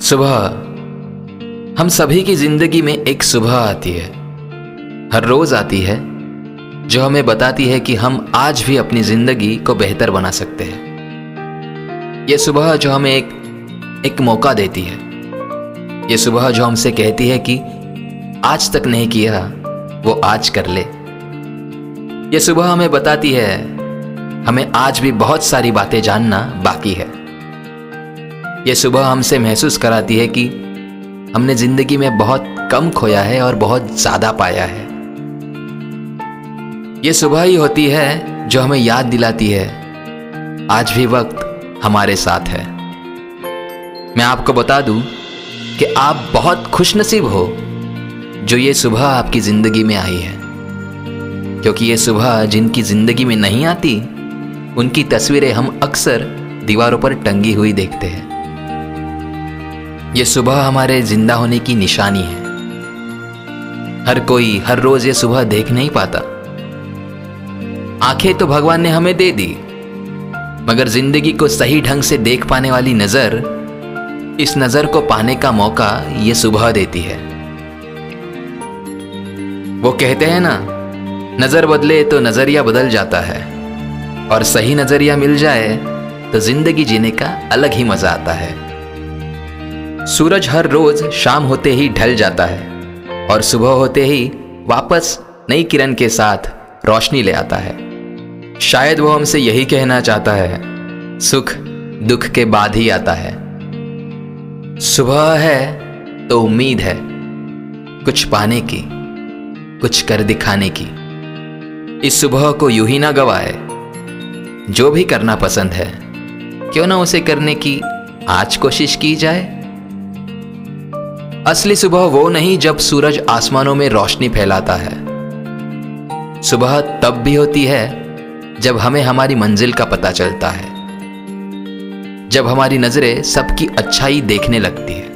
सुबह, हम सभी की ज़िंदगी में एक सुबह आती है। हर रोज आती है, जो हमें बताती है कि हम आज भी अपनी ज़िंदगी को बेहतर बना सकते हैं। यह सुबह जो हमें एक एक मौका देती है। यह सुबह जो हमसे कहती है कि आज तक नहीं किया, वो आज कर ले। यह सुबह हमें बताती है हमें आज भी बहुत सारी बातें जानना बाकी है। यह सुबह हमसे महसूस कराती है कि हमने ज़िंदगी में बहुत कम खोया है और बहुत ज़्यादा पाया है। यह सुबह ही होती है जो हमें याद दिलाती है। आज भी वक्त हमारे साथ है। मैं आपको बता दूँ कि आप बहुत खुशनसीब हो जो ये सुबह आपकी ज़िंदगी में आई है। क्योंकि ये सुबह जिनकी ज़िंदगी में नहीं आती उनकी तस्वीरें हम अक्सर दीवारों पर टंगी हुई देखते हैं। ये सुबह हमारे ज़िंदा होने की निशानी है। हर कोई हर रोज ये सुबह देख नहीं पाता। आँखें तो भगवान ने हमें दे दी, मगर ज़िंदगी को सही ढंग से देख पाने वाली नज़र, इस नज़र को पाने का मौका ये सुबह देती है। वो कहते हैं ना, नज़र बदले तो नज़रिया बदल जाता है। और सही नज़रिया मिल जाए तो ज़िंदगी जीने का अलग ही मज़ा आता है। सूरज हर रोज शाम होते ही ढल जाता है और सुबह होते ही वापस नई किरण के साथ रोशनी ले आता है। शायद वो हमसे यही कहना चाहता है, सुख दुख के बाद ही आता है। सुबह है तो उम्मीद है, कुछ पाने की, कुछ कर दिखाने की। इस सुबह को यूँ ही ना गवाए। जो भी करना पसंद है। क्यों ना उसे करने की आज कोशिश की जाए? असली सुबह वो नहीं जब सूरज आसमानों में रोशनी फैलाता है। सुबह तब भी होती है जब हमें हमारी मंजिल का पता चलता है। जब हमारी नज़रें सबकी अच्छाई देखने लगती है।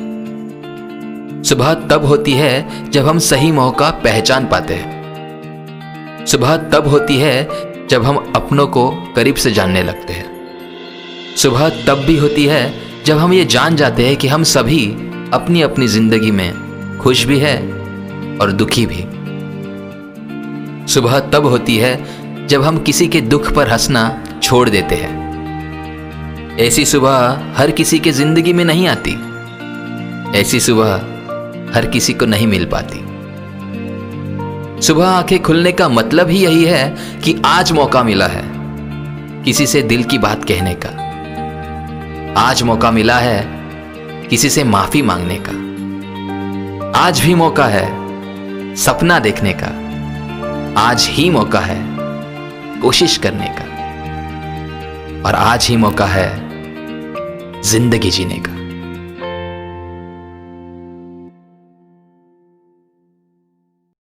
सुबह तब होती है जब हम सही मौका पहचान पाते हैं। सुबह तब होती है जब हम अपनों को करीब से जानने लगते हैं। सुबह तब भी होती है जब हम ये जान जाते हैं कि हम सभी अपनी अपनी ज़िंदगी में खुश भी है और दुखी भी। सुबह तब होती है जब हम किसी के दुख पर हंसना छोड़ देते हैं। ऐसी सुबह हर किसी के ज़िंदगी में नहीं आती। ऐसी सुबह हर किसी को नहीं मिल पाती। सुबह आँखें खुलने का मतलब ही यही है कि आज मौका मिला है किसी से दिल की बात कहने का। आज मौका मिला है किसी से माफ़ी मांगने का। आज भी मौका है सपना देखने का। आज ही मौका है कोशिश करने का। और आज ही मौका है ज़िंदगी जीने का।